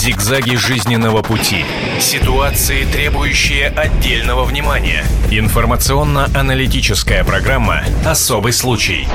Зигзаги жизненного пути. Ситуации, требующие отдельного внимания. Информационно-аналитическая программа «Особый случай».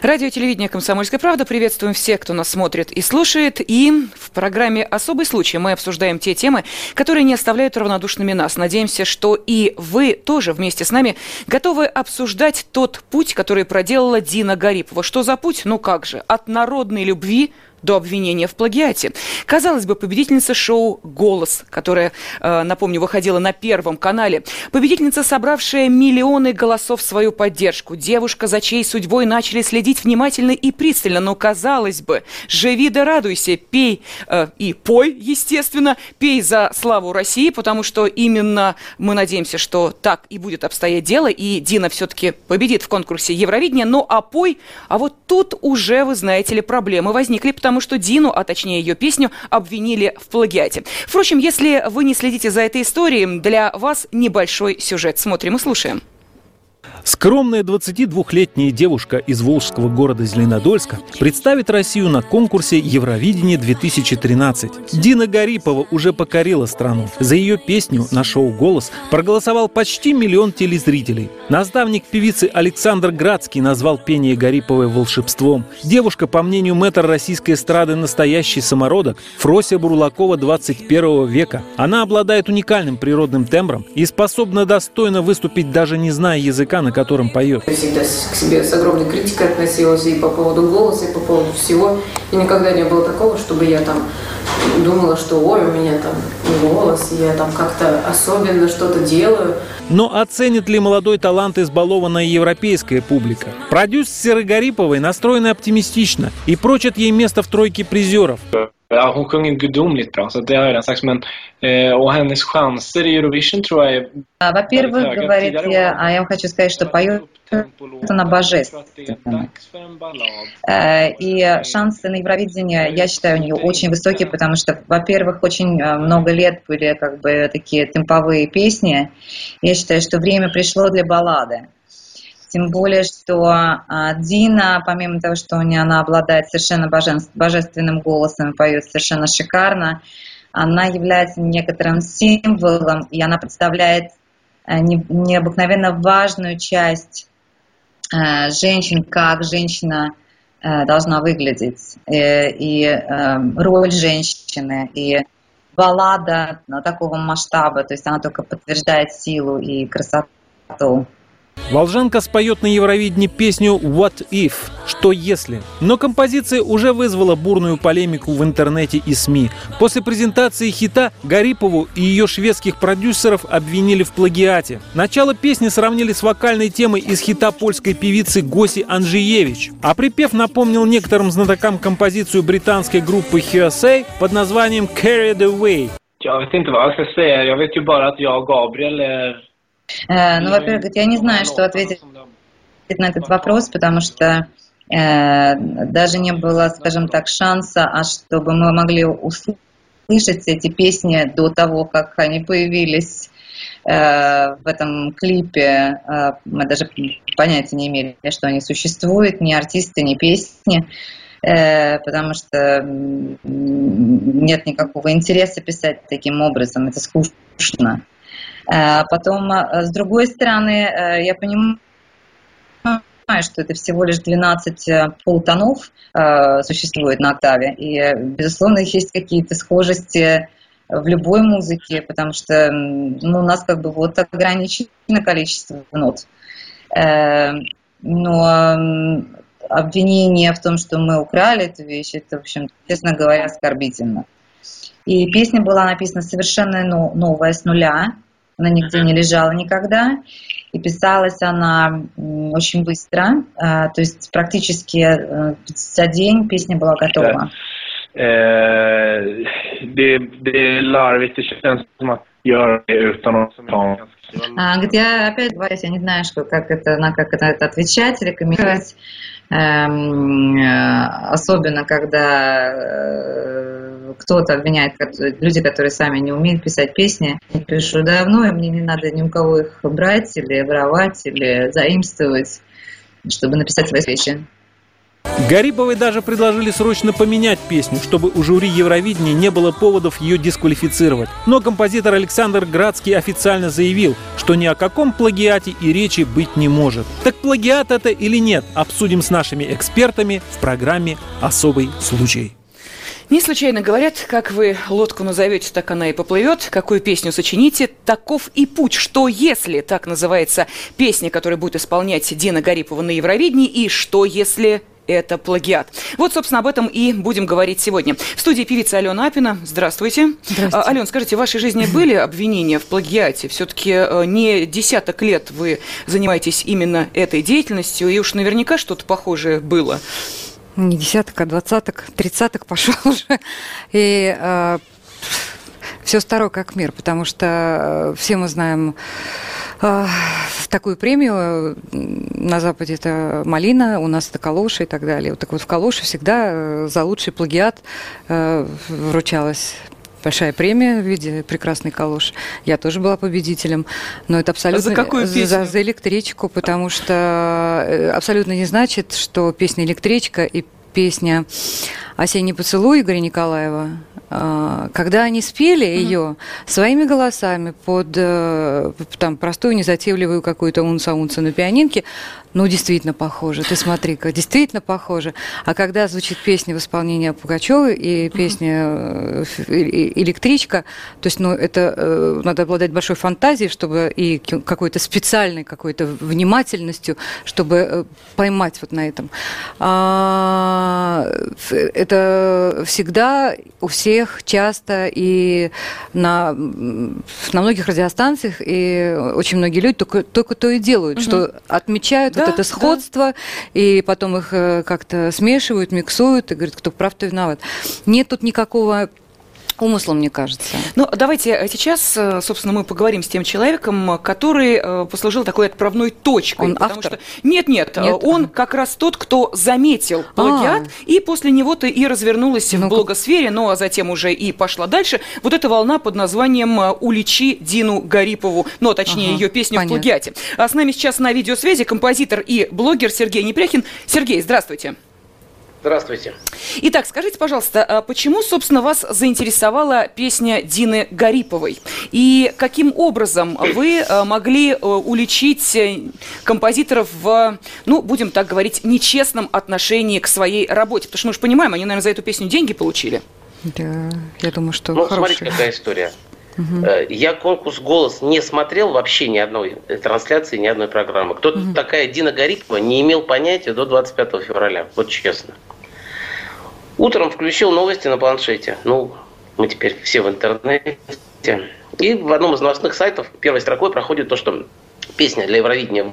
Радио телевидение «Комсомольская правда». Приветствуем всех, кто нас смотрит и слушает. И в программе «Особый случай» мы обсуждаем те темы, которые не оставляют равнодушными нас. Надеемся, что и вы тоже вместе с нами готовы обсуждать тот путь, который проделала Дина Гарипова. Что за путь? Ну как же, от народной любви до обвинения в плагиате. Казалось бы, победительница шоу «Голос», которая, э, напомню, выходила на Первом канале. Победительница, собравшая миллионы голосов в свою поддержку. Девушка, за чьей судьбой начали следить внимательно и пристально. Но, казалось бы, живи да радуйся, пей э, и пой, естественно, пей за славу России, потому что именно мы надеемся, что так и будет обстоять дело, и Дина все-таки победит в конкурсе Евровидения. Ну, а пой, а вот тут уже, вы знаете ли, проблемы возникли, потому потому что Дину, а точнее ее песню, обвинили в плагиате. Впрочем, если вы не следите за этой историей, для вас небольшой сюжет. Смотрим и слушаем. Скромная 22-летняя девушка из волжского города Зеленодольска представит Россию на конкурсе Евровидение-2013. Дина Гарипова уже покорила страну. За ее песню на шоу «Голос» проголосовал почти миллион телезрителей. Наставник певицы Александр Градский назвал пение Гариповой волшебством. Девушка, по мнению мэтра российской эстрады, настоящий самородок Фрося Бурлакова 21 века. Она обладает уникальным природным тембром и способна достойно выступить, даже не зная языка, на котором поет. Я всегда к себе с огромной критикой относилась и по поводу голоса, и по поводу всего. И никогда не было такого, чтобы я там думала, что ой, у меня там голос, я там как-то особенно что-то делаю. Но оценит ли молодой талант избалованная европейская публика? Продюсеры Гариповой настроены оптимистично и прочат ей место в тройке призеров. Ja, hon sjunger gudomligt bra, så det har jag redan sagt. Men, eh, och hennes chanser i Eurovision tror jag är... Во-первых, говорит я, а я хочу сказать, что поет она божественно. И шансы на Евровидение, я считаю, у нее очень высокие, потому что, во-первых, очень много лет были как бы такие темповые песни. Я считаю, что время пришло для баллады. Тем более, что а, Дина, помимо того, что у нее она обладает совершенно божественным голосом, поет совершенно шикарно, она является некоторым символом, и она представляет а, необыкновенно важную часть а, женщин, как женщина должна выглядеть, и, и роль женщины, и баллада такого масштаба, то есть она только подтверждает силу и красоту. Волжанка споет на Евровидении песню «What if?» «Что если?». Но композиция уже вызвала бурную полемику в интернете и СМИ. После презентации хита Гарипову и ее шведских продюсеров обвинили в плагиате. Начало песни сравнили с вокальной темой из хита польской певицы Госи Анжиевич. А припев напомнил некоторым знатокам композицию британской группы Hearsay под названием «Carried Away». Jag vet inte vad jag ska säga. Jag vet ju bara att jag ну, во-первых, я не знаю, что ответить на этот вопрос, потому что э, даже не было, скажем так, шанса, а чтобы мы могли услышать эти песни до того, как они появились э, в этом клипе. Э, мы даже понятия не имели, что они существуют, ни артисты, ни песни э, потому что нет никакого интереса писать таким образом, это скучно. Э, потом, э, с другой стороны, э, я понимаю, что это всего лишь 12 полутонов существует на октаве, и, безусловно, есть какие-то схожести в любой музыке, потому что ну, у нас как бы вот ограниченное количество нот. Но обвинение в том, что мы украли эту вещь, это, в общем, честно говоря, оскорбительно. И песня была написана совершенно новая, с нуля, она нигде не лежала никогда. И писалась она очень быстро, а, то есть практически э, за день песня была готова. Eh, det, det är larvigt, det känns som att göra det utan att а, где опять говорить, я не знаю, что, как это, на как это, это отвечать или комментировать, эм, э, особенно когда э, кто-то обвиняет, люди, которые сами не умеют писать песни, я пишу давно, и мне не надо ни у кого их брать или воровать, или заимствовать, чтобы написать свои вещи. Гариповой даже предложили срочно поменять песню, чтобы у жюри Евровидения не было поводов ее дисквалифицировать. Но композитор Александр Градский официально заявил, что ни о каком плагиате и речи быть не может. Так плагиат это или нет, обсудим с нашими экспертами в программе «Особый случай». Не случайно говорят, как вы лодку назовете, так она и поплывет. Какую песню сочините, таков и путь. Что если, так называется песня, которую будет исполнять Дина Гарипова на Евровидении, и что если это плагиат. Вот, собственно, об этом и будем говорить сегодня. В студии певица Алена Апина. Здравствуйте. Здравствуйте. А, Ален, скажите, в вашей жизни были обвинения в плагиате? Все-таки э, не десяток лет вы занимаетесь именно этой деятельностью, и уж наверняка что-то похожее было не десяток, а двадцаток, тридцаток пошел уже. И э, все старо как мир, потому что э, все мы знаем э, такую премию. На Западе это малина, у нас это калоши и так далее. Вот так вот в калоши всегда э, за лучший плагиат э, вручалась большая премия в виде прекрасной калош. Я тоже была победителем, но это абсолютно... А за какую песню? За, за электричку, потому что э, абсолютно не значит, что песня «Электричка» и песня «Осенний поцелуй» Игоря Николаева когда они спели mm-hmm. ее своими голосами под э, там простую незатейливую какую-то унца-унца на пианинке, ну, действительно похоже. Ты смотри-ка, действительно похоже. А когда звучит песня в исполнении Пугачевой и песня э, «Электричка», то есть, ну, это э, надо обладать большой фантазией, чтобы и какой-то специальной какой-то внимательностью, чтобы поймать вот на этом. А, это всегда у всех всех часто и на, на многих радиостанциях, и очень многие люди только, только то и делают, угу. что отмечают да, вот это сходство, да. и потом их э, как-то смешивают, миксуют, и говорят, кто прав, кто виноват. Нет тут никакого умыслом, мне кажется. Ну, давайте э, сейчас, э, собственно, мы поговорим с тем человеком, который э, послужил такой отправной точкой. Он автор? Что... Нет, нет, нет, он а. как раз тот, кто заметил плагиат, а. и после него-то и развернулась ну в блогосфере, ну, а затем уже и пошла дальше. Вот эта волна под названием «Уличи Дину Гарипову», ну, а точнее, ага, ее песню понятно. в плагиате. А с нами сейчас на видеосвязи композитор и блогер Сергей Непряхин. Сергей, здравствуйте. Здравствуйте. Итак, скажите, пожалуйста, а почему, собственно, вас заинтересовала песня Дины Гариповой? И каким образом вы а, могли а, уличить э, композиторов в, ну, будем так говорить, нечестном отношении к своей работе? Потому что мы же понимаем, они, наверное, за эту песню деньги получили. Да, я думаю, что Ну, хорошие. смотрите, какая история. Угу. Я конкурс «Голос» не смотрел вообще ни одной трансляции, ни одной программы. Кто угу. такая Дина Гарипова, не имел понятия до 25 февраля, вот честно. Утром включил новости на планшете. Ну, мы теперь все в интернете. И в одном из новостных сайтов первой строкой проходит то, что песня для Евровидения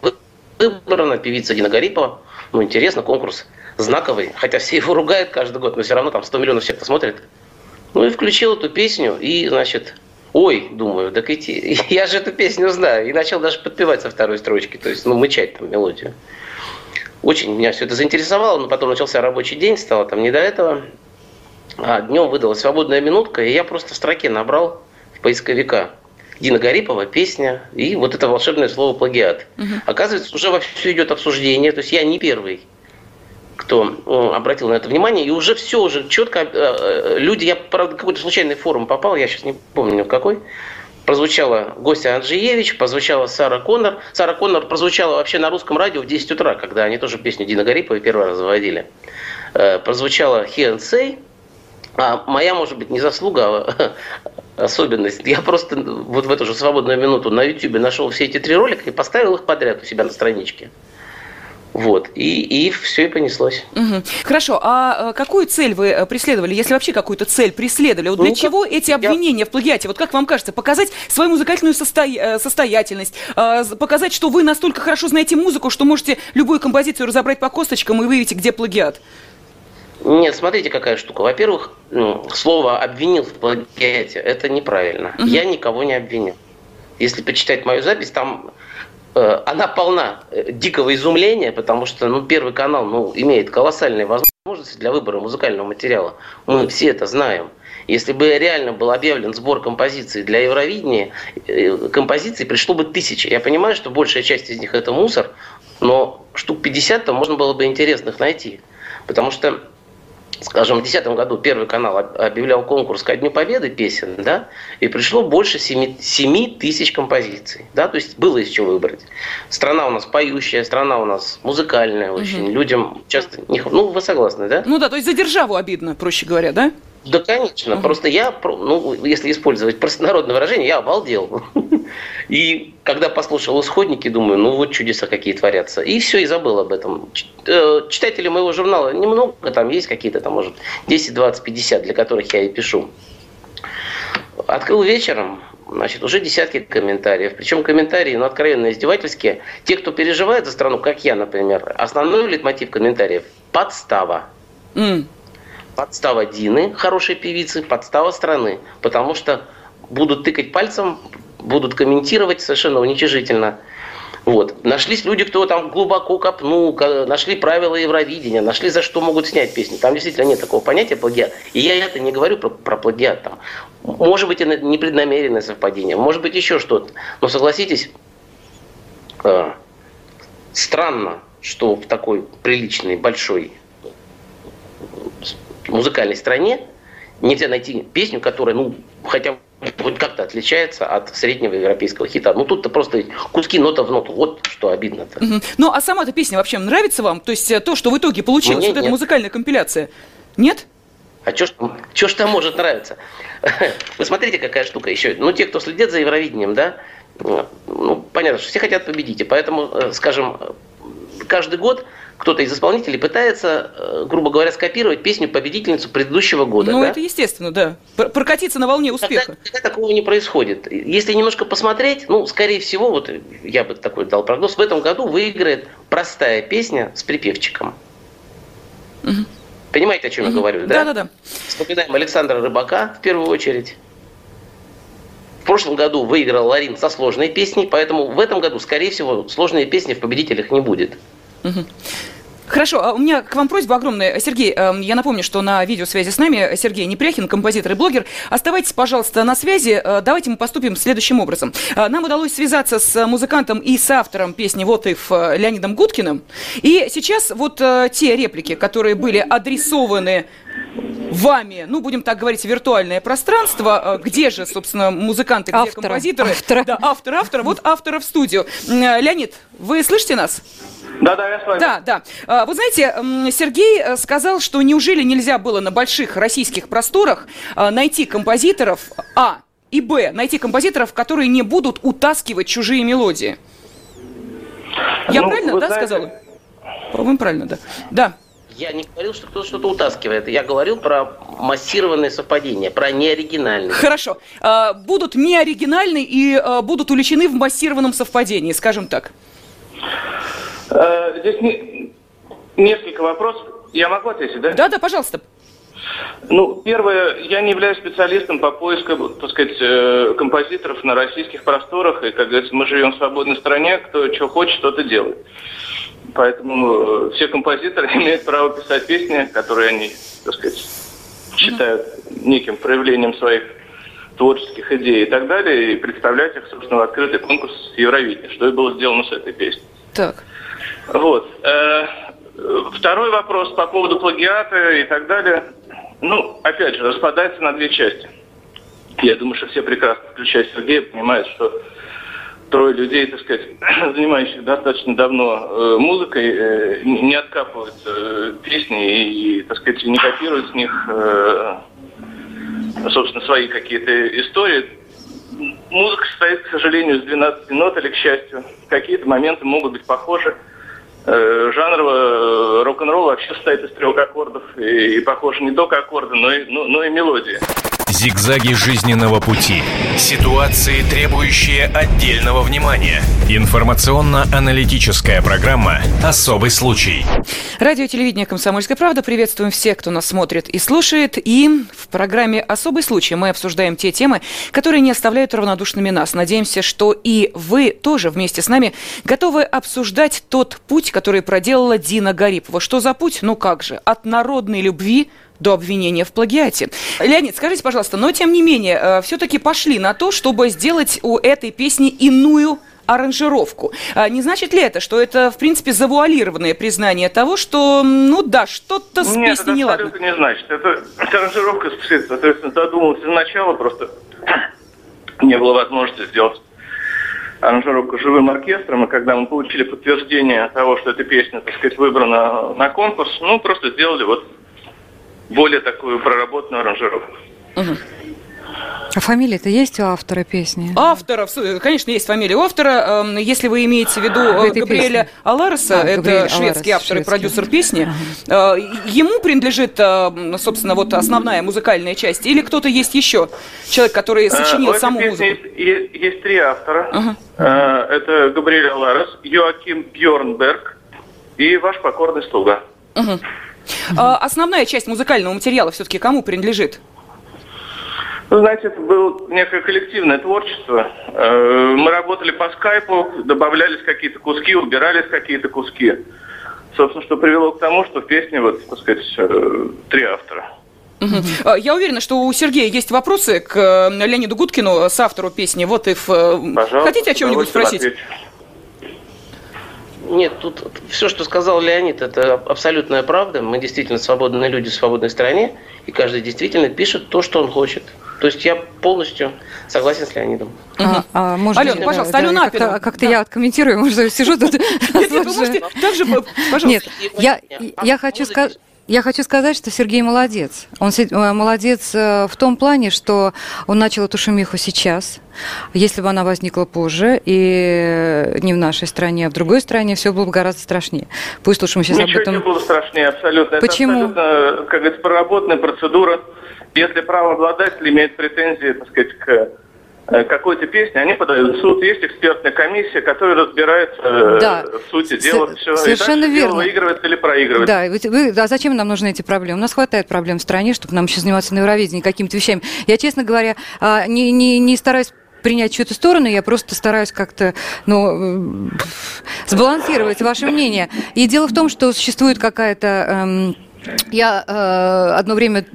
выбрана, певица Дина Гарипова. Ну, интересно, конкурс знаковый. Хотя все его ругают каждый год, но все равно там 100 миллионов человек смотрит. Ну и включил эту песню, и, значит, ой, думаю, так идти, я же эту песню знаю. И начал даже подпевать со второй строчки, то есть, ну, мычать там мелодию. Очень меня все это заинтересовало, но потом начался рабочий день, стало там не до этого. А днем выдалась свободная минутка, и я просто в строке набрал в поисковика Дина Гарипова, песня, и вот это волшебное слово плагиат. Угу. Оказывается, уже вовсю идет обсуждение, то есть я не первый, кто обратил на это внимание, и уже все, уже четко, э, э, люди, я, правда, какой-то случайный форум попал, я сейчас не помню какой, прозвучала Гостя Анджиевич, прозвучала Сара Коннор. Сара Коннор прозвучала вообще на русском радио в 10 утра, когда они тоже песню Дина Гариповой первый раз заводили. Э, прозвучала He Say, а моя, может быть, не заслуга, а особенность. Я просто вот в эту же свободную минуту на YouTube нашел все эти три ролика и поставил их подряд у себя на страничке. Вот, и, и все и понеслось. Угу. Хорошо, а э, какую цель вы э, преследовали, если вообще какую-то цель преследовали? Вот для ну, чего эти обвинения я... в плагиате? Вот как вам кажется, показать свою музыкальную состо... Э, состоятельность, показать, что вы настолько хорошо знаете музыку, что можете любую композицию разобрать по косточкам и выявить, где плагиат? Нет, смотрите, какая штука. Во-первых, слово «обвинил в плагиате» – это неправильно. Угу. Я никого не обвинил. Если почитать мою запись, там она полна э, дикого изумления, потому что ну, Первый канал ну, имеет колоссальные возможности для выбора музыкального материала. Мы все это знаем. Если бы реально был объявлен сбор композиций для Евровидения, э, композиций пришло бы тысячи. Я понимаю, что большая часть из них это мусор, но штук 50 там можно было бы интересных найти. Потому что скажем, в 2010 году Первый канал объявлял конкурс ко Дню Победы песен, да, и пришло больше 7, 7 тысяч композиций, да, то есть было из чего выбрать. Страна у нас поющая, страна у нас музыкальная очень, угу. людям часто не... Ну, вы согласны, да? Ну да, то есть за державу обидно, проще говоря, да? Да, конечно. Угу. Просто я, ну, если использовать простонародное выражение, я обалдел. И когда послушал исходники, думаю, ну вот чудеса какие творятся. И все, и забыл об этом. Э, читатели моего журнала немного, там есть какие-то, там, может, 10, 20, 50, для которых я и пишу. Открыл вечером, значит, уже десятки комментариев. Причем комментарии, ну, откровенно издевательские. Те, кто переживает за страну, как я, например, основной литмотив комментариев – подстава. Mm. Подстава Дины, хорошей певицы, подстава страны. Потому что будут тыкать пальцем, будут комментировать совершенно уничижительно. Вот. Нашлись люди, кто там глубоко копнул, нашли правила Евровидения, нашли, за что могут снять песни. Там действительно нет такого понятия плагиат. И я это не говорю про, про плагиат. Там. Может быть, это непреднамеренное совпадение, может быть, еще что-то. Но согласитесь, э, странно, что в такой приличной, большой музыкальной стране нельзя найти песню, которая, ну, хотя хоть как-то отличается от среднего европейского хита. Ну, тут-то просто куски нота в ноту. Вот что обидно-то. Угу. Ну, а сама эта песня вообще нравится вам? То есть э, то, что в итоге получилось, Мне вот эта музыкальная компиляция? Нет? А что ж, ж там может нравиться? Вы смотрите, какая штука еще. Ну, те, кто следит за Евровидением, да, ну, понятно, что все хотят победить. И поэтому, э, скажем, каждый год кто-то из исполнителей пытается, э, грубо говоря, скопировать песню победительницу предыдущего года. Ну, да? это естественно, да. Прокатиться на волне успеха. Когда, когда такого не происходит. Если немножко посмотреть, ну, скорее всего, вот я бы такой дал прогноз, в этом году выиграет простая песня с припевчиком. Угу. Понимаете, о чем угу. я говорю, да? Да, да, да. Вспоминаем Александра Рыбака в первую очередь. В прошлом году выиграл Ларин со сложной песней, поэтому в этом году, скорее всего, сложные песни в победителях не будет. Хорошо, а у меня к вам просьба огромная. Сергей, эм, я напомню, что на видеосвязи с нами Сергей Непряхин, композитор и блогер. Оставайтесь, пожалуйста, на связи. Э, давайте мы поступим следующим образом. Э, нам удалось связаться с музыкантом и с автором песни «Вот и» э, Леонидом Гудкиным. И сейчас вот те реплики, которые были адресованы вами, ну, будем так говорить, виртуальное пространство. Где же, собственно, музыканты, где автора, композиторы? Автора. Да, автор, автор. Вот автора в студию. Леонид, вы слышите нас? Да, да, я с вами. Да, да. А, вы знаете, Сергей э, сказал, что неужели нельзя было на больших российских просторах э, найти композиторов, а, и б, найти композиторов, которые не будут утаскивать чужие мелодии. Я ну, правильно, да, знаете... сказала? По-моему, правильно, да. Да. Я не говорил, что кто-то что-то утаскивает. Я говорил про массированные совпадения, про неоригинальные. Хорошо. А, будут неоригинальные и а, будут увлечены в массированном совпадении, скажем так. Э, здесь не, несколько вопросов. Я могу ответить, да? Да, да, пожалуйста. Ну, первое, я не являюсь специалистом по поиску, так сказать, э, композиторов на российских просторах. И, как говорится, мы живем в свободной стране, кто что хочет, тот и делает. Поэтому э, все композиторы имеют право писать песни, которые они, так сказать, считают неким проявлением своих творческих идей и так далее, и представлять их, собственно, в открытый конкурс Евровидения, что и было сделано с этой песней. Так. Вот. Э, второй вопрос по поводу плагиата и так далее. Ну, опять же, распадается на две части. Я думаю, что все прекрасно, включая Сергея, понимают, что трое людей, так сказать, занимающих достаточно давно э, музыкой, э, не откапывают песни и, так сказать, не копируют с них, собственно, свои какие-то истории. Музыка состоит, к сожалению, из 12 нот или, к счастью. Какие-то моменты могут быть похожи. Э, жанр э, рок-н-ролл вообще состоит из трех аккордов и, и похож не только аккорды, но и, но, но и мелодия. Зигзаги жизненного пути. Ситуации, требующие отдельного внимания. Информационно-аналитическая программа «Особый случай». Радио телевидение «Комсомольская правда». Приветствуем всех, кто нас смотрит и слушает. И в программе «Особый случай» мы обсуждаем те темы, которые не оставляют равнодушными нас. Надеемся, что и вы тоже вместе с нами готовы обсуждать тот путь, который проделала Дина Гарипова. Что за путь? Ну как же, от народной любви до обвинения в плагиате. Леонид, скажите, пожалуйста, но тем не менее, э, все-таки пошли на то, чтобы сделать у этой песни иную аранжировку. А не значит ли это, что это, в принципе, завуалированное признание того, что, ну да, что-то с Нет, песней не ладно? это не значит. Это, это аранжировка, соответственно, задумалась изначала, просто не было возможности сделать аранжировку живым оркестром, и когда мы получили подтверждение того, что эта песня, так сказать, выбрана на конкурс, ну, просто сделали вот более такую проработанную аранжировку. Угу. А фамилия-то есть у автора песни? Авторов, конечно, есть фамилия у автора. Эм, если вы имеете в виду э, Габриэля песни. Алареса, а, это Габриэль шведский Аларес, автор шведский. и продюсер песни, ага. ему принадлежит, э, собственно, вот основная музыкальная часть, или кто-то есть еще человек, который сочинил а, саму музыку? Есть, есть три автора. Ага. Это Габриэль Аларес, Йоаким Бьорнберг и ваш покорный слуга. Угу. Основная часть музыкального материала все-таки кому принадлежит? Ну, знаете, это было некое коллективное творчество. Э, мы работали по скайпу, добавлялись какие-то куски, убирались какие-то куски. Собственно, что привело к тому, что в песне, вот, так сказать, э, три автора. Угу. Я уверена, что у Сергея есть вопросы к э, Леониду Гудкину, с автору песни «Вот и в...» Пожалуйста, Хотите о чем-нибудь спросить? Ответить. Нет, тут все, что сказал Леонид, это абсолютная правда. Мы действительно свободные люди в свободной стране, и каждый действительно пишет то, что он хочет. То есть я полностью согласен с Леонидом. А, а, может, Алена, да, пожалуйста, да, Алена Как-то, как да. я откомментирую, может, сижу тут. Нет, я, я хочу сказать... Я хочу сказать, что Сергей молодец. Он э, молодец э, в том плане, что он начал эту шумиху сейчас. Если бы она возникла позже, и не в нашей стране, а в другой стране, все было бы гораздо страшнее. Пусть лучше мы сейчас Ничего об этом... не было страшнее, абсолютно. Почему? Это абсолютно, как говорится, проработанная процедура. Если правообладатель имеет претензии, так сказать, к Э, какой-то песни, они подают в суд. Есть экспертная комиссия, которая разбирается э, да. сути дела. Все. Совершенно верно. Дело выигрывается или проигрывается. Да, вы, вы, а зачем нам нужны эти проблемы? У нас хватает проблем в стране, чтобы нам еще заниматься на Евровидении какими-то вещами. Я, честно говоря, а, не, не, не стараюсь принять чью-то сторону, я просто стараюсь как-то ну, сбалансировать ваше мнение. И дело в том, что существует какая-то... Эм, я э, одно время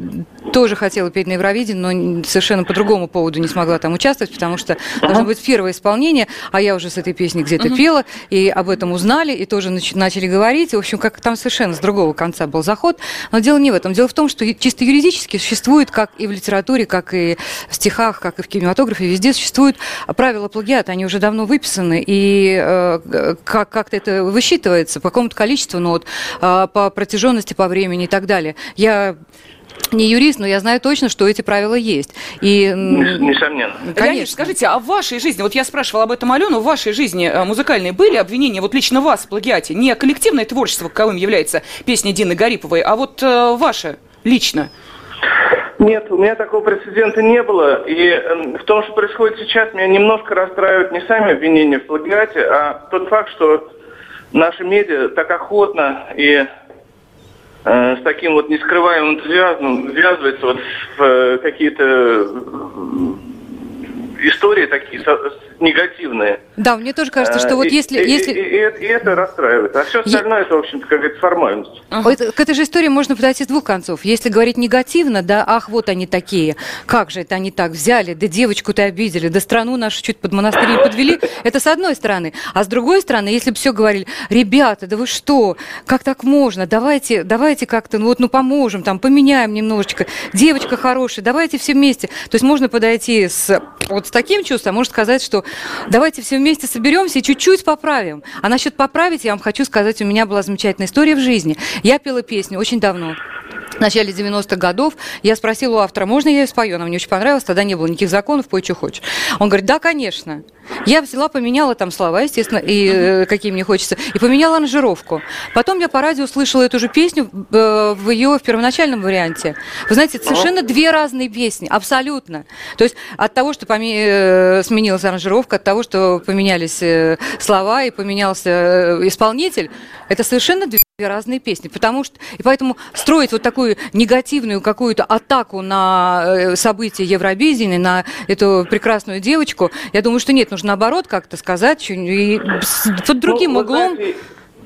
тоже хотела петь на Евровидении, но совершенно по другому поводу не смогла там участвовать, потому что должно быть первое исполнение, а я уже с этой песней где-то uh-huh. пела, и об этом узнали, и тоже нач- начали говорить. В общем, как там совершенно с другого конца был заход. Но дело не в этом. Дело в том, что чисто юридически существует, как и в литературе, как и в стихах, как и в кинематографе, везде существуют правила плагиата. Они уже давно выписаны, и э, как- как-то это высчитывается по какому-то количеству нот, э, по протяженности, по времени и так далее. Я не юрист, но я знаю точно, что эти правила есть. И, Несомненно. Конечно. Леонид, скажите, а в вашей жизни, вот я спрашивала об этом Алену, в вашей жизни э, музыкальной были обвинения, вот лично вас в плагиате? Не коллективное творчество, каковым является песня Дины Гариповой, а вот э, ваше лично? Нет, у меня такого прецедента не было. И эм, в том, что происходит сейчас, меня немножко расстраивают не сами обвинения в плагиате, а тот факт, что наши медиа так охотно и с таким вот нескрываемым энтузиазмом ввязывается вот в э, какие-то истории такие негативные. Да, мне тоже кажется, что вот если... И, если... И, и, и это расстраивает. А все остальное, я... это, в общем-то, как говорится, формальность. Ага. Это, к этой же истории можно подойти с двух концов. Если говорить негативно, да, ах, вот они такие, как же это они так взяли, да девочку-то обидели, да страну нашу чуть под монастырь подвели, это с одной стороны. А с другой стороны, если бы все говорили, ребята, да вы что, как так можно, давайте, давайте как-то, ну вот, ну поможем, там, поменяем немножечко, девочка хорошая, давайте все вместе. То есть можно подойти с, вот с таким чувством, а можно сказать, что давайте все вместе соберемся и чуть-чуть поправим. А насчет поправить, я вам хочу сказать, у меня была замечательная история в жизни. Я пела песню очень давно в начале 90-х годов. Я спросила у автора, можно я ее спою? Она мне очень понравилась, тогда не было никаких законов, пой, что хочешь. Он говорит, да, конечно. Я взяла, поменяла там слова, естественно, и э, какие мне хочется, и поменяла аранжировку. Потом я по радио услышала эту же песню э, в ее в первоначальном варианте. Вы знаете, это совершенно две разные песни, абсолютно. То есть от того, что поме... э, сменилась аранжировка, от того, что поменялись э, слова и поменялся э, исполнитель, это совершенно две разные песни, потому что и поэтому строить вот такую негативную какую-то атаку на события Евровидения, на эту прекрасную девочку, я думаю, что нет, нужно наоборот как-то сказать и под другим ну, углом. Знаете,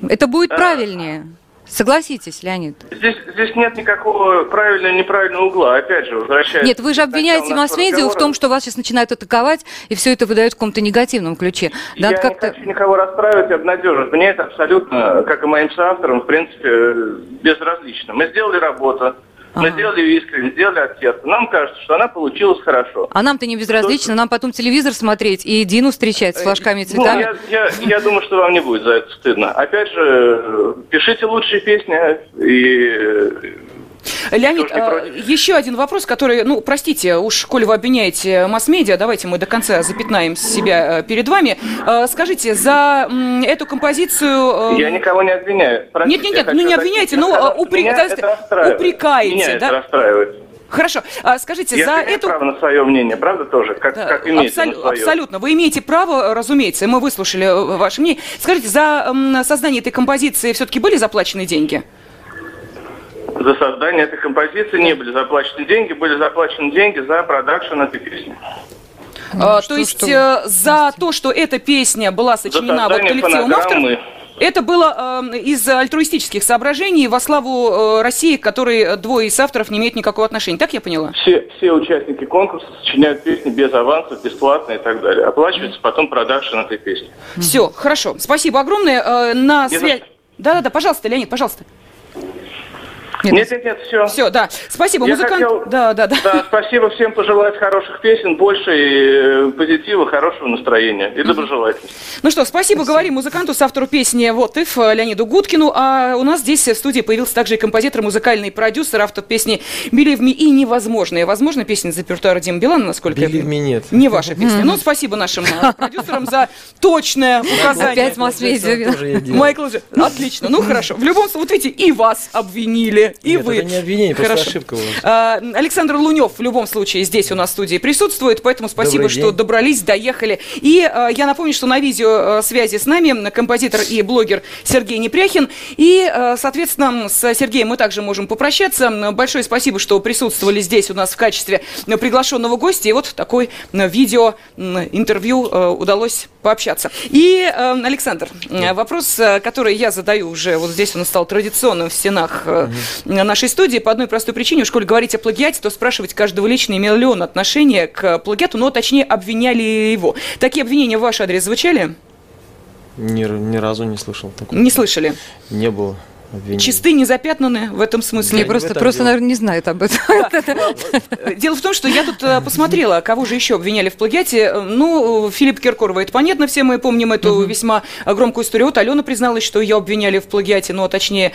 это будет правильнее. Согласитесь, Леонид. Здесь, здесь нет никакого правильного и неправильного угла. Опять же, возвращаясь... Нет, вы же обвиняете масс-медиа в том, что вас сейчас начинают атаковать, и все это выдают в каком-то негативном ключе. Надо Я как-то... не хочу никого расстраивать и обнадеживать. Мне это абсолютно, как и моим соавторам, в принципе, безразлично. Мы сделали работу. Мы ага. сделали искренне, сделали от сердца. Нам кажется, что она получилась хорошо. А нам-то не безразлично, нам потом телевизор смотреть и Дину встречать с флажками и цветами. Ну, я, я, я думаю, что вам не будет за это стыдно. Опять же, пишите лучшие песни и Леонид, а, еще один вопрос, который, ну, простите, уж, коли вы обвиняете масс-медиа, давайте мы до конца запятнаем себя э, перед вами. А, скажите, за эту композицию... Э, я никого не обвиняю. Простите, нет, нет, нет, ну не обвиняйте, но ну, упрек... упрекаете. Меня да? это расстраивает. Хорошо. А, скажите, я за эту... право на свое мнение, правда тоже? Как, да, как имеете абсол... свое. Абсолютно. Вы имеете право, разумеется, мы выслушали ваше мнение. Скажите, за создание этой композиции все-таки были заплачены деньги? За создание этой композиции не были заплачены деньги, были заплачены деньги за продакшн этой песни. А, что, то есть что? Э, за то, что эта песня была сочинена вот коллективом авторов, это было э, из альтруистических соображений во славу э, России, к которой двое из авторов не имеют никакого отношения. Так я поняла? Все, все участники конкурса сочиняют песни без авансов, бесплатно и так далее. Оплачивается потом продакшн этой песни. Все, хорошо. Спасибо огромное. Э, на связь... Да-да-да, пожалуйста, Леонид, пожалуйста. Нет, нет, нет, все. Все, да. Спасибо, Я музыкант. Хотел, да, да, да. Да, спасибо всем пожелать хороших песен, больше э, позитива, хорошего настроения и доброжелательности. Ну что, спасибо, спасибо. говорим музыканту, с автору песни «Вот if» Леониду Гудкину. А у нас здесь в студии появился также и композитор, музыкальный продюсер, автор песни «Believe me» и «Невозможное». Возможно, песня из репертуара Дима Билана, насколько Believe me нет. Не ваша песня. Ну, спасибо нашим э, продюсерам за точное указание. Опять масс-медиа. Майкл же. Отлично. Ну, хорошо. В любом случае, вот видите, и вас обвинили и Нет, вы. Это не обвинение, Хорошо. просто ошибка у вас. А, Александр Лунев в любом случае здесь у нас в студии присутствует, поэтому спасибо, что добрались, доехали. И а, я напомню, что на видео а, связи с нами композитор и блогер Сергей Непряхин. И, а, соответственно, с Сергеем мы также можем попрощаться. Большое спасибо, что присутствовали здесь у нас в качестве приглашенного гостя. И вот такой видео интервью удалось пообщаться. И, Александр, вопрос, который я задаю уже, вот здесь он стал традиционным в стенах угу нашей студии по одной простой причине. Уж коль говорить о плагиате, то спрашивать каждого лично, имел ли он отношение к плагиату, но точнее обвиняли его. Такие обвинения в ваш адрес звучали? Ни, ни разу не слышал такого. Не слышали? Не было. Обвинений. Чисты, не запятнаны в этом смысле. Не, просто, просто наверное, не знают об этом. Дело в том, что я тут э, посмотрела, кого же еще обвиняли в плагиате. Ну, Филипп Киркорова, это понятно, все мы помним эту весьма громкую историю. Вот Алена призналась, что ее обвиняли в плагиате, ну, а точнее,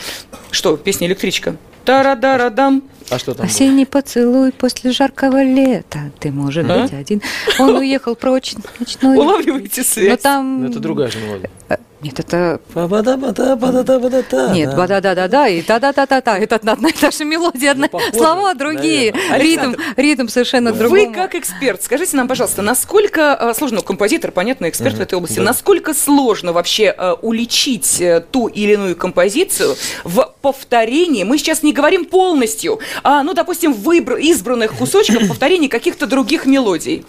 что, песня «Электричка». Тарадарадам. А что там Осенний было? поцелуй после жаркого лета. Ты, может а? быть, один. Он уехал прочь ночной. Улавливаете связь. Но там... Но это другая же мелодия. Нет, это... Нет, да-да-да-да-да, и та-да-та-та-та. Это одна и та же мелодия, одна... слова другие, ритм, ритм совершенно другой. Вы как эксперт, скажите нам, пожалуйста, насколько э, сложно, ну, композитор, понятно, эксперт в этой области, насколько сложно вообще э, уличить э, ту или иную композицию в повторении? Мы сейчас не говорим полностью, а, ну, допустим, выбор избранных кусочков повторения каких-то других мелодий.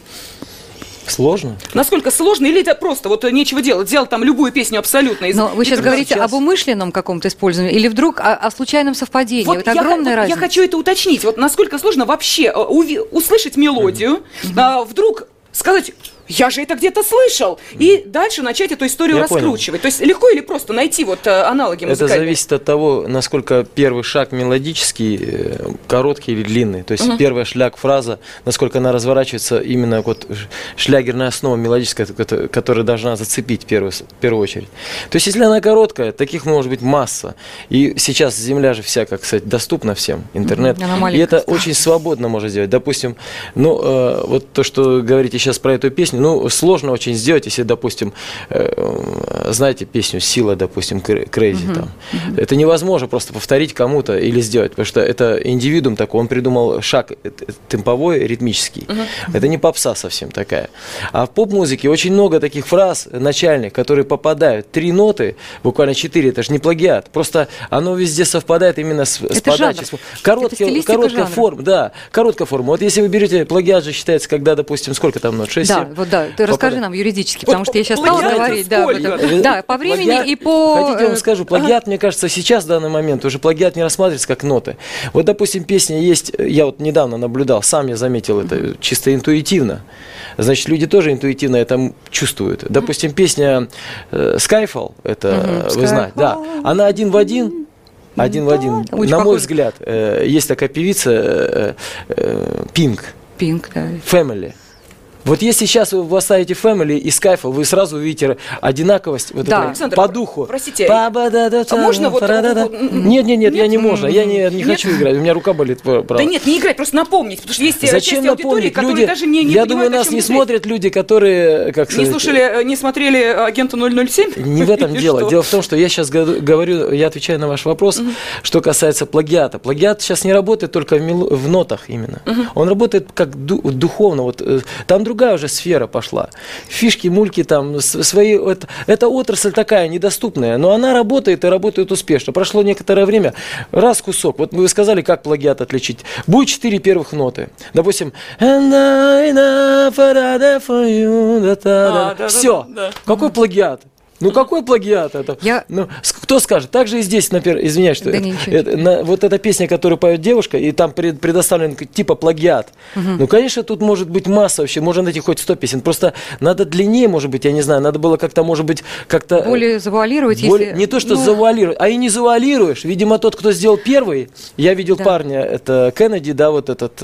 Сложно? Насколько сложно? Или это просто вот нечего делать? Взял там любую песню абсолютно. Из... Но вы сейчас говорите сейчас... об умышленном каком-то использовании или вдруг о, о случайном совпадении? Вот это я, огромная вот разница. Я хочу это уточнить. Вот насколько сложно вообще э, уви- услышать мелодию, mm-hmm. а, вдруг сказать, я же это где-то слышал. И дальше начать эту историю я раскручивать. Понял. То есть легко или просто найти вот э, аналоги музыкальные? Это зависит от того, насколько первый шаг мелодический, э, короткий или длинный. То есть угу. первая шляг фраза, насколько она разворачивается именно вот шлягерная основа мелодическая, которая должна зацепить в первую, в первую очередь. То есть если она короткая, таких может быть масса. И сейчас земля же вся, как сказать, доступна всем, интернет. И это очень свободно можно сделать. Допустим, ну э, вот то, что говорите сейчас про эту песню, ну, сложно очень сделать, если, допустим, э, знаете песню «Сила», допустим, «Crazy», uh-huh. там. Uh-huh. Это невозможно просто повторить кому-то или сделать, потому что это индивидуум такой, он придумал шаг темповой, ритмический. Uh-huh. Это не попса совсем такая. А в поп-музыке очень много таких фраз начальных, которые попадают. Три ноты, буквально четыре, это же не плагиат. Просто оно везде совпадает именно с, это с подачей. Короткая, короткая форма, да, короткая форма. Вот если вы берете, плагиат же считается, когда, допустим, сколько там нот? 6, да, 7? вот да, ты расскажи нам юридически, потому что я сейчас стала говорить. Да, да, по времени и по... Хотите, я вам скажу, плагиат, мне кажется, сейчас, в данный момент, уже плагиат не рассматривается как ноты. Вот, допустим, песня есть, я вот недавно наблюдал, сам я заметил это чисто интуитивно. Значит, люди тоже интуитивно это чувствуют. Допустим, песня Skyfall, это, вы знаете, да, она один в один один в один. На мой взгляд, э, есть такая певица Пинк. Пинк, да. Family. Вот если сейчас вы оставите Family и Skyfall, вы сразу увидите одинаковость вот да. Александр, по духу. Простите, а можно вот... Нет, нет, нет, я не можно, я не, не хочу играть, у меня рука болит. Правда. Да нет, не играть, просто напомнить, потому что есть Зачем напомнить? Люди, даже не, не Я думаю, нас не смотрят люди, которые... Как не слушали, не смотрели агента 007? Не в этом дело. Дело в том, что я сейчас говорю, я отвечаю на ваш вопрос, что касается плагиата. Плагиат сейчас не работает только в нотах именно. Он работает как духовно. Вот э, там другая уже сфера пошла. Фишки, мульки там, свои... Это, это отрасль такая недоступная, но она работает и работает успешно. Прошло некоторое время, раз кусок. Вот вы сказали, как плагиат отличить. Будет четыре первых ноты. Допустим, все. Какой плагиат? Ну какой плагиат это? Я... Ну, кто скажет? Так же и здесь, например, извиняюсь, что да это, это, на, вот эта песня, которую поет девушка, и там пред, предоставлен типа плагиат. Угу. Ну, конечно, тут может быть масса вообще, можно найти хоть 100 песен. Просто надо длиннее, может быть, я не знаю, надо было как-то, может быть, как-то... Э, Более завуалировать, более, если... Не то, что ну... завуалировать, а и не завуалируешь. Видимо, тот, кто сделал первый, я видел да. парня, это Кеннеди, да, вот этот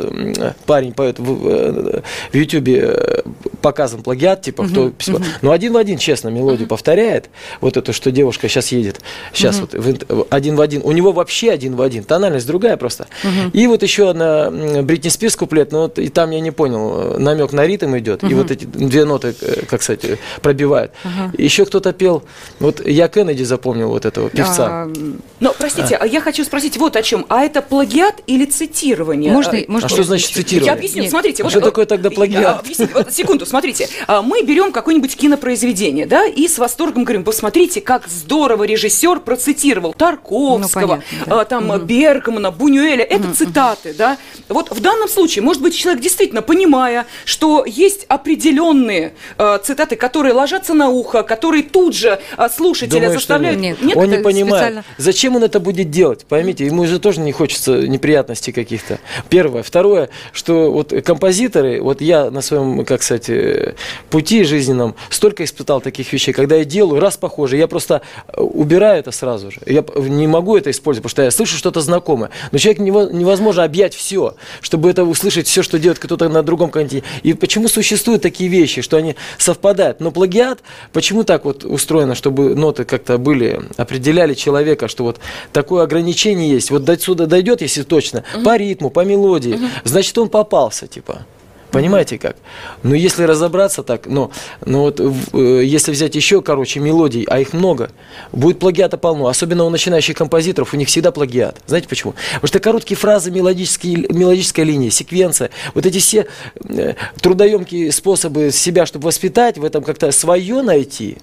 парень поет в, э, в Ютубе э, показан плагиат, типа, угу. кто... Угу. Ну, один в один, честно, мелодию угу. повторяет вот это, что девушка сейчас едет, сейчас угу. вот один в один, у него вообще один в один, тональность другая просто. Угу. И вот еще одна Бритни Спирс куплет, но вот, и там я не понял, намек на ритм идет, угу. и вот эти две ноты, э, как кстати, пробивают. Угу. Еще кто-то пел, вот я Кеннеди запомнил вот этого певца. А, но, простите, а. я хочу спросить вот о чем. А это плагиат или цитирование? Можно, а, можно а что значит цитирование? Я объясню, Нет. смотрите. А что такое тогда плагиат? Объясните, вот, секунду, смотрите. Мы берем какое-нибудь кинопроизведение, да, и с восторгом говорим, посмотрите, как здорово режиссер процитировал Тарковского, ну, понятно, да. А, там угу. Бергмана, Бунюэля. Это угу. цитаты, да. Вот в данном случае, может быть, человек действительно, понимая, что есть определенные э, цитаты, которые ложатся на ухо, которые тут же э, слушателя Думаю, заставляют... Нет. Нет, он не понимает, специально... зачем он это будет делать, поймите, ему же тоже не хочется неприятностей каких-то. Первое. Второе, что вот композиторы, вот я на своем, как сказать, э, пути жизненном столько испытал таких вещей, когда я делаю раз похоже, я просто э, убираю это сразу же. Я не могу это использовать, потому что я слышу что-то знакомое. Но человек невозможно объять все, чтобы это услышать все, что делает кто-то на другом континенте. И почему существуют такие вещи, что они совпадают? Но плагиат, почему так вот устроено, чтобы ноты как-то были, определяли человека, что вот такое ограничение есть. Вот до сюда дойдет, если точно, угу. по ритму, по мелодии, угу. значит он попался, типа. Понимаете как? Но если разобраться так, но, но вот э, если взять еще, короче, мелодий, а их много, будет плагиата полно. Особенно у начинающих композиторов, у них всегда плагиат. Знаете почему? Потому что короткие фразы, мелодические, мелодическая линия, секвенция, вот эти все э, трудоемкие способы себя, чтобы воспитать, в этом как-то свое найти,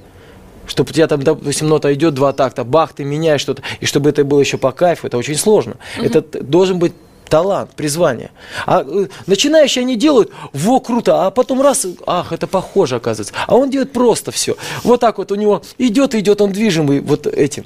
чтобы у тебя там, допустим, нота идет два такта, бах, ты меняешь что-то, и чтобы это было еще по кайфу, это очень сложно. Угу. Это должен быть талант, призвание. А э, начинающие они делают, во, круто, а потом раз, ах, это похоже оказывается. А он делает просто все. Вот так вот у него идет, идет, он движимый вот этим.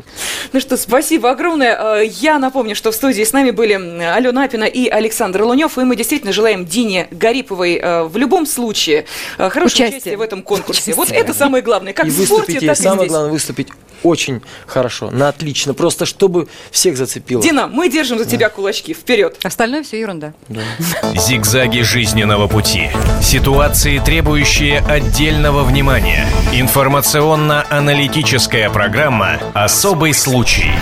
Ну что, спасибо огромное. Э, я напомню, что в студии с нами были Алена Апина и Александр Лунев, и мы действительно желаем Дине Гариповой э, в любом случае хорошего участия, участия в этом конкурсе. Участие. Вот это самое главное, как и в спорте, так и самое здесь. главное выступить очень хорошо, на отлично, просто чтобы всех зацепило. Дина, мы держим за тебя кулачки, вперед. Остальное все ерунда. Да. Зигзаги жизненного пути. Ситуации, требующие отдельного внимания. Информационно-аналитическая программа «Особый случай».